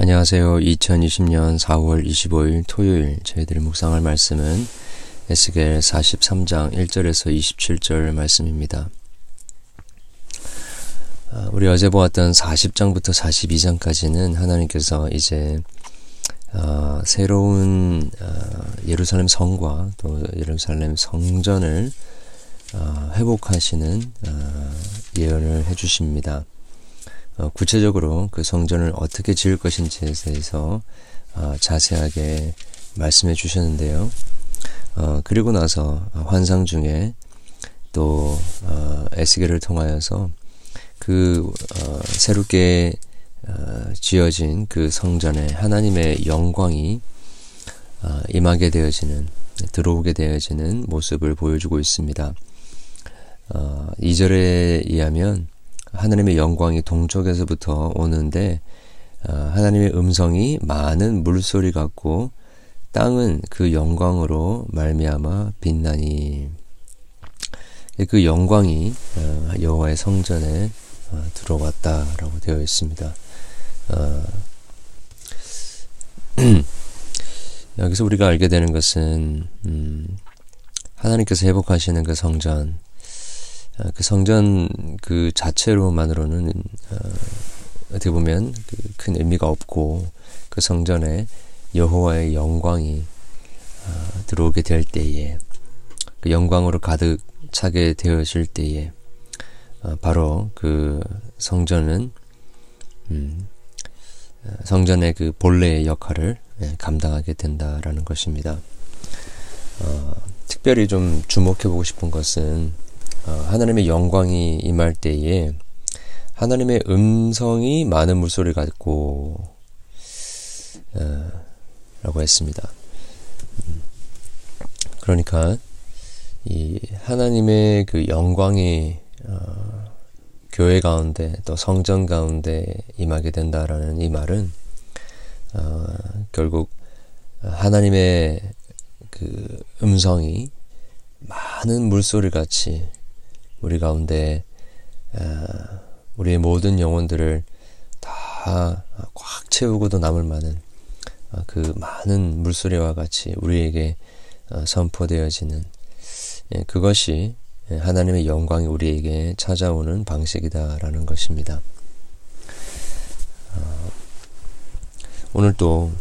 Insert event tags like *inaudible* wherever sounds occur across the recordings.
안녕하세요. 2020년 4월 25일 토요일 저희들이 묵상할 말씀은 에스겔 43장 1절에서 27절 말씀입니다. 아, 우리 어제 보았던 40장부터 42장까지는 하나님께서 이제 어, 새로운 어, 예루살렘 성과 또 예루살렘 성전을 어, 회복하시는 예언을 해주십니다. 어, 구체적으로 그 성전을 어떻게 지을 것인지에 대해서 어, 자세하게 말씀해 주셨는데요. 어, 그리고 나서 환상 중에 또 에스겔을 통하여서 그 새롭게 지어진 그 성전에 하나님의 영광이 임하게 되어지는 들어오게 되어지는 모습을 보여주고 있습니다. 2절에 의하면 하나님의 영광이 동쪽에서부터 오는데 어, 하나님의 음성이 많은 물소리 같고 땅은 그 영광으로 말미암아 빛나니 그 영광이 어, 여호와의 성전에 어, 들어왔다라고 되어 있습니다. *clears throat* 여기서 우리가 알게 되는 것은 음, 하나님께서 회복하시는 그 성전 어, 그 성전 그 자체로만으로는 어, 어떻게 보면 그큰 의미가 없고 그 성전에 여호와의 영광이 어, 들어오게 될 때에 그 영광으로 가득 차게 되어질 때에 어, 바로 그 성전은 음, 어, 성전의 그 본래의 역할을 예, 감당하게 된다라는 것입니다. 어, 특별히 좀 주목해보고 싶은 것은 어, 하나님의 영광이 임할 때에 하나님의 음성이 많은 물소리 같고 어, 라고 했습니다. 음. 그러니까 이 하나님의 그 영광이 어, 교회 가운데 또 성전 가운데 임하게 된다라는 이 말은 어, 결국 하나님의 그 음성이 많은 물소리 같이 우리 가운데 우리의 모든 영혼들을 다 꽉 채우고도 남을 만한 어, 그 많은 물소리와 같이 우리에게 어, 선포되어지는 예, 그것이 하나님의 영광이 우리에게 찾아오는 방식이다라는 것입니다. 어, 오늘 또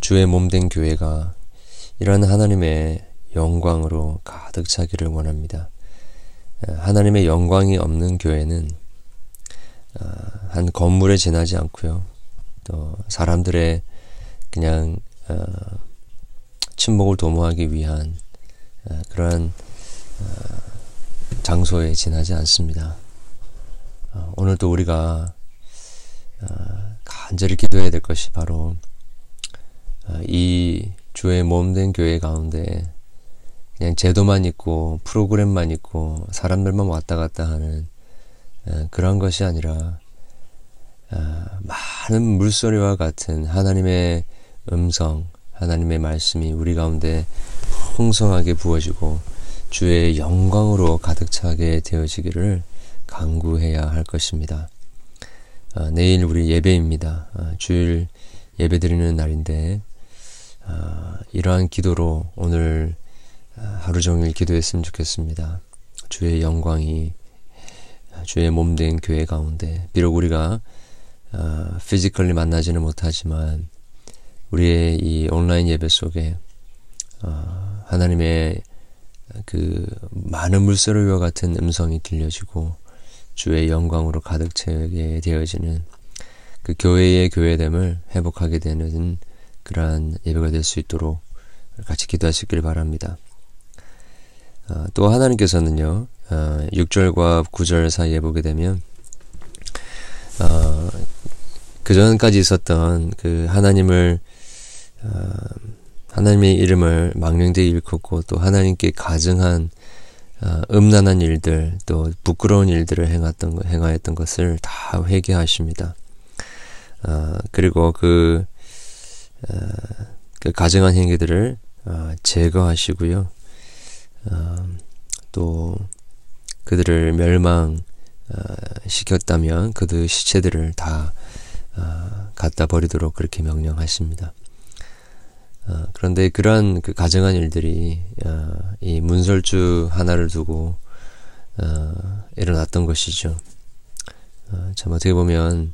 주의 몸된 교회가 이러한 하나님의 영광으로 가득 차기를 원합니다. 하나님의 영광이 없는 교회는 어, 한 건물에 지나지 않고요. 또 사람들의 그냥 어, 침묵을 도모하기 위한 어, 그러한 장소에 지나지 않습니다. 오늘도 우리가 간절히 기도해야 될 것이 바로 이 주의 몸 된 교회 가운데 그냥 제도만 있고 프로그램만 있고 사람들만 왔다 갔다 하는 어, 그런 것이 아니라 어, 많은 물소리와 같은 하나님의 음성, 하나님의 말씀이 우리 가운데 풍성하게 부어지고 주의 영광으로 가득 차게 되어지기를 간구해야 할 것입니다. 어, 내일 우리 예배입니다. 주일 예배 드리는 날인데 이러한 기도로 오늘 하루 종일 기도했으면 좋겠습니다. 주의 영광이 주의 몸된 교회 가운데 비록 우리가 어, physically 만나지는 못하지만 우리의 이 온라인 예배 속에 어, 하나님의 그 많은 물소리와 같은 음성이 들려지고 주의 영광으로 가득 채게 되어지는 그 교회의 교회됨을 회복하게 되는 그러한 예배가 될 수 있도록 같이 기도하시길 바랍니다. 어, 또 하나님께서는요, 어, 6절과 9절 사이에 보게 되면, 어, 그 전까지 있었던 그 하나님을, 어, 하나님의 이름을 망령되이 일컫고 또 하나님께 가증한 어, 음란한 일들 또 부끄러운 일들을 행했던 거, 행하였던 것을 다 회개하십니다. 어, 그리고 그, 어, 그 가증한 행위들을 어, 제거하시고요. 어, 또 그들을 멸망 어, 시켰다면 그들 시체들을 다 어, 갖다 버리도록 그렇게 명령하십니다. 어, 그런데 그러한 그 가정한 일들이 어, 이 문설주 하나를 두고 어, 일어났던 것이죠. 어, 참 어떻게 보면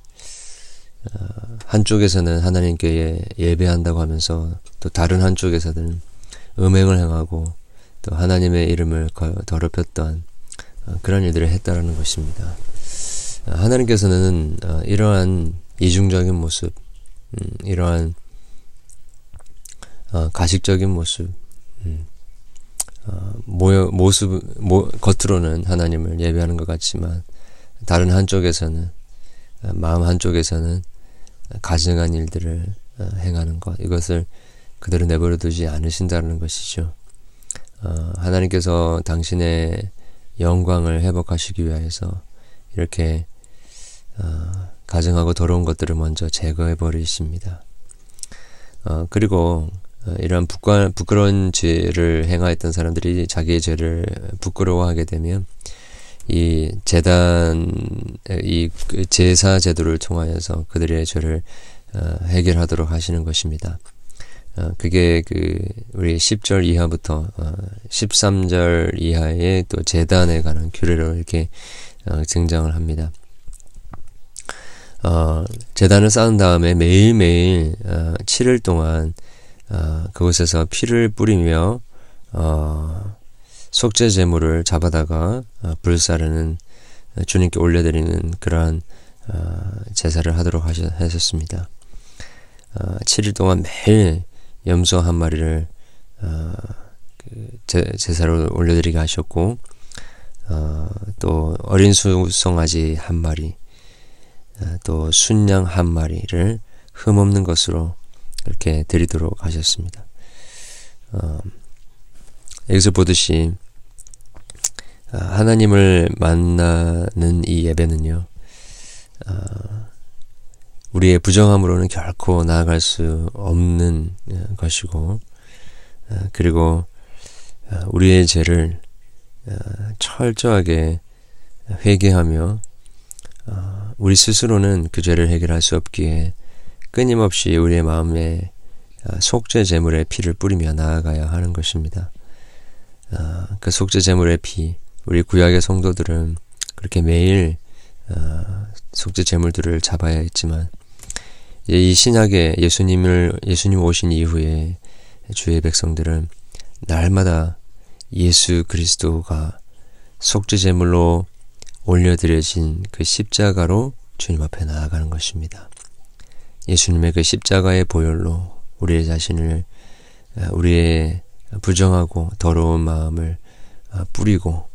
어, 한쪽에서는 하나님께 예배한다고 하면서 또 다른 한쪽에서는 음행을 행하고 또 하나님의 이름을 더럽혔던 어, 그런 일들을 했다라는 것입니다. 어, 하나님께서는 어, 이러한 이중적인 모습, 음, 이러한 어, 가식적인 모습, 음, 모습, 모, 겉으로는 하나님을 예배하는 것 같지만 다른 한쪽에서는 어, 마음 한쪽에서는 가증한 일들을 어, 행하는 것 이것을 그대로 내버려 두지 않으신다는 것이죠. 어, 하나님께서 당신의 영광을 회복하시기 위해서 이렇게 어, 가증하고 더러운 것들을 먼저 제거해 버리십니다. 어, 그리고 어, 이러한 부끄, 부끄러운 죄를 행하였던 사람들이 자기의 죄를 부끄러워하게 되면 이 재단 이그 제사 제도를 통하여서 그들의 죄를 어, 해결하도록 하시는 것입니다. 어, 그게 그 우리 10절 이하부터 어, 13절 이하의 또 재단에 관한 규례로 이렇게 어, 등장을 합니다. 어, 재단을 쌓은 다음에 매일매일 어, 7일 동안 어, 그곳에서 피를 뿌리며 어, 속죄 제물을 잡아다가 어, 불사르는 어, 주님께 올려드리는 그러한 어, 제사를 하도록 하셨습니다. 어, 7일 동안 매일 염소 한 마리를 어, 그 제, 제사로 올려드리게 하셨고 어, 또 어린 수송아지 한 마리 어, 또 순양 한 마리를 흠없는 것으로 이렇게 드리도록 하셨습니다. 어, 여기서 보듯이 아, 하나님을 만나는 이 예배는요, 어, 우리의 부정함으로는 결코 나아갈 수 없는 어, 것이고, 어, 그리고 우리의 죄를 철저하게 회개하며 우리 스스로는 그 죄를 해결할 수 없기에 끊임없이 우리의 마음에 속죄 제물의 피를 뿌리며 나아가야 하는 것입니다. 그 속죄 제물의 피, 우리 구약의 성도들은 그렇게 매일 어, 속죄 제물들을 잡아야 했지만 이 신약의 예수님을 예수님 오신 이후에 주의 백성들은 날마다 예수 그리스도가 속죄 제물로 올려드려진 그 십자가로 주님 앞에 나아가는 것입니다. 예수님의 그 십자가의 보혈로 우리의 자신을 어, 우리의 부정하고 더러운 마음을 어, 뿌리고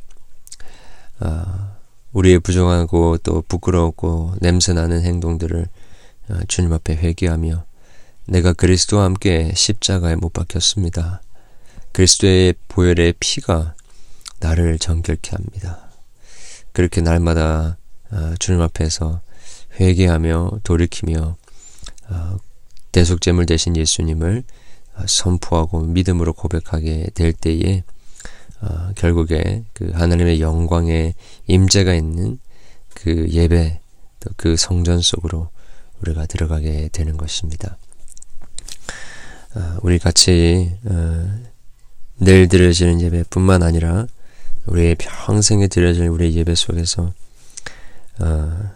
어, 우리의 부정하고 또 부끄럽고 냄새나는 행동들을 어, 주님 앞에 회개하며 내가 그리스도와 함께 십자가에 못 박혔습니다. 그리스도의 보혈의 피가 나를 정결케 합니다. 그렇게 날마다 어, 주님 앞에서 회개하며 돌이키며 대속제물 대신 예수님을 선포하고 믿음으로 고백하게 될 때에 어, 결국에 그 하나님의 영광의 임재가 있는 그 예배 또 그 성전 속으로 우리가 들어가게 되는 것입니다. 어, 우리 같이 어, 내일 드려지는 예배뿐만 아니라 우리의 평생에 드려질 우리의 예배 속에서 어,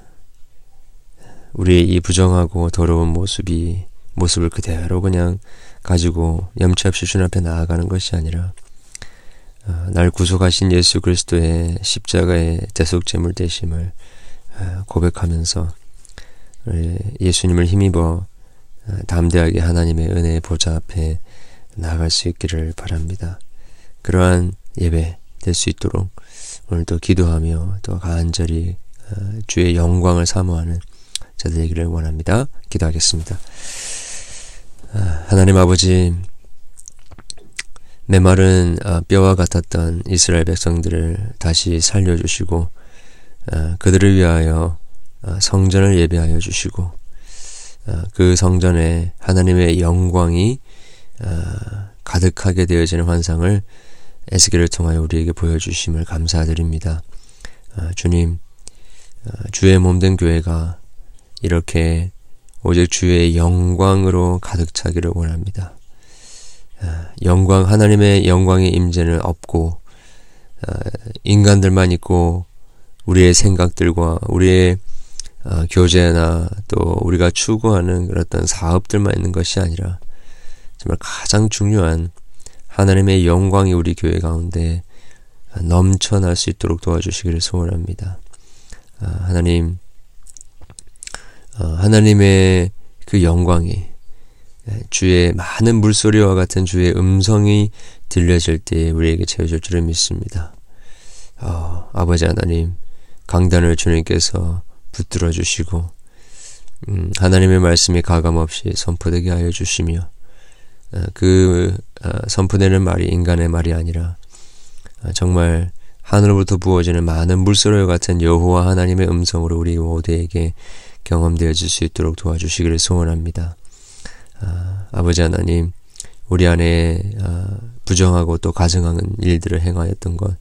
우리의 이 부정하고 더러운 모습이 모습을 그대로 그냥 가지고 염치 없이 주님 앞에 나아가는 것이 아니라 어, 날 구속하신 예수 그리스도의 십자가의 대속제물 되심을 어, 고백하면서 예수님을 힘입어 어, 담대하게 하나님의 은혜의 보좌 앞에 나아갈 수 있기를 바랍니다. 그러한 예배 될 수 있도록 오늘도 기도하며 또 간절히 주의 영광을 사모하는 자들 되기를 원합니다. 기도하겠습니다. 하나님 아버지 메마른 어, 뼈와 같았던 이스라엘 백성들을 다시 살려주시고 어, 그들을 위하여 어, 성전을 예배하여 주시고 그 성전에 하나님의 영광이 가득하게 되어지는 환상을 에스겔을 통하여 우리에게 보여주심을 감사드립니다. 주님, 주의 몸된 교회가 이렇게 오직 주의 영광으로 가득 차기를 원합니다. 아, 영광 하나님의 영광의 임재는 없고 아, 인간들만 있고 우리의 생각들과 우리의 어, 교제나 또 우리가 추구하는 그런 어떤 사업들만 있는 것이 아니라 정말 가장 중요한 하나님의 영광이 우리 교회 가운데 넘쳐날 수 있도록 도와주시기를 소원합니다. 아, 하나님, 어, 하나님의 그 영광이 주의 많은 물소리와 같은 주의 음성이 들려질 때 우리에게 채워질 줄을 믿습니다. 어, 아버지 하나님, 강단을 주님께서 붙들어 주시고 음, 하나님의 말씀이 가감없이 선포되게 하여 주시며 어, 그 어, 선포되는 말이 인간의 말이 아니라 어, 정말 하늘로부터 부어지는 많은 물소리 같은 여호와 하나님의 음성으로 우리 모두에게 경험되어질 수 있도록 도와주시기를 소원합니다. 아 버지 하나님, 우리 안에 부정하고 또 가증하는 일들을 행하였던 것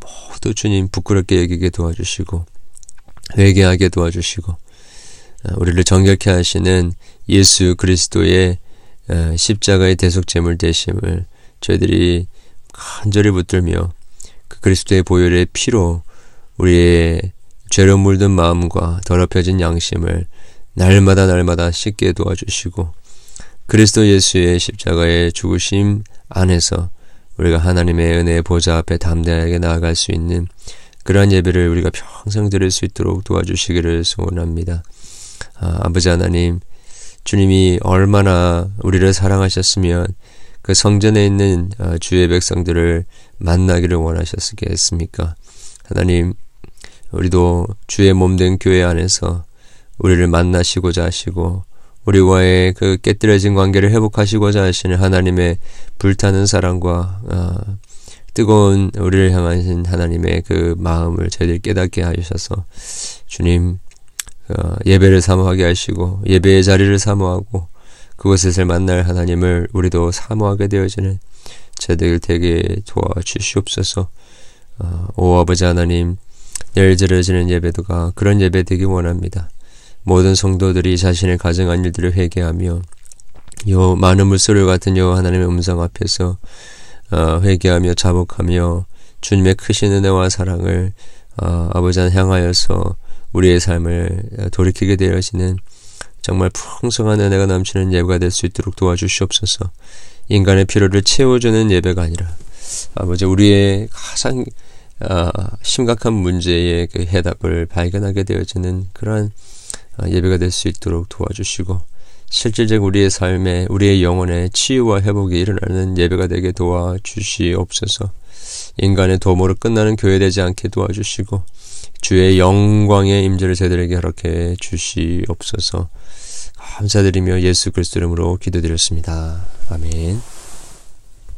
모두 주님 부끄럽게 여기게 도와주시고 회개하게 도와주시고 어, 우리를 정결케 하시는 예수 그리스도의 어, 십자가의 대속 제물 되심을 저희들이 간절히 붙들며 그 그리스도의 보혈의 피로 우리의 죄로 물든 마음과 더럽혀진 양심을 날마다 날마다 씻게 도와주시고 그리스도 예수의 십자가의 죽으심 안에서 우리가 하나님의 은혜의 보좌 앞에 담대하게 나아갈 수 있는 그러한 예배를 우리가 평생 드릴 수 있도록 도와주시기를 소원합니다. 아, 아버지 하나님, 주님이 얼마나 우리를 사랑하셨으면 그 성전에 있는 아, 주의 백성들을 만나기를 원하셨겠습니까? 하나님, 우리도 주의 몸 된 교회 안에서 우리를 만나시고자 하시고 우리와의 그 깨뜨려진 관계를 회복하시고자 하시는 하나님의 불타는 사랑과 어, 뜨거운 우리를 향하신 하나님의 그 마음을 저희들 깨닫게 하셔서 주님 어, 예배를 사모하게 하시고 예배의 자리를 사모하고 그곳에서 만날 하나님을 우리도 사모하게 되어지는 저희들 되게 도와주시옵소서 어, 오 아버지 하나님 열 드려지는 예배도가 그런 예배 되기 원합니다. 모든 성도들이 자신의 가정한 일들을 회개하며 요 많은 물소리 같은 요 하나님의 음성 앞에서 어, 회개하며 자복하며 주님의 크신 은혜와 사랑을 어, 아버지 한 향하여서 우리의 삶을 돌이키게 되어지는 정말 풍성한 은혜가 넘치는 예배가 될 수 있도록 도와주시옵소서. 인간의 필요를 채워주는 예배가 아니라 아버지 우리의 가장 어, 심각한 문제의 그 해답을 발견하게 되어지는 그러한 어, 예배가 될 수 있도록 도와주시고 실질적 우리의 삶에 우리의 영혼의 치유와 회복이 일어나는 예배가 되게 도와주시옵소서. 인간의 도모로 끝나는 교회 되지 않게 도와주시고 주의 영광의 임재를 저들에게 허락해 주시옵소서. 감사드리며 예수 그리스도 이름으로 기도드렸습니다. 아멘.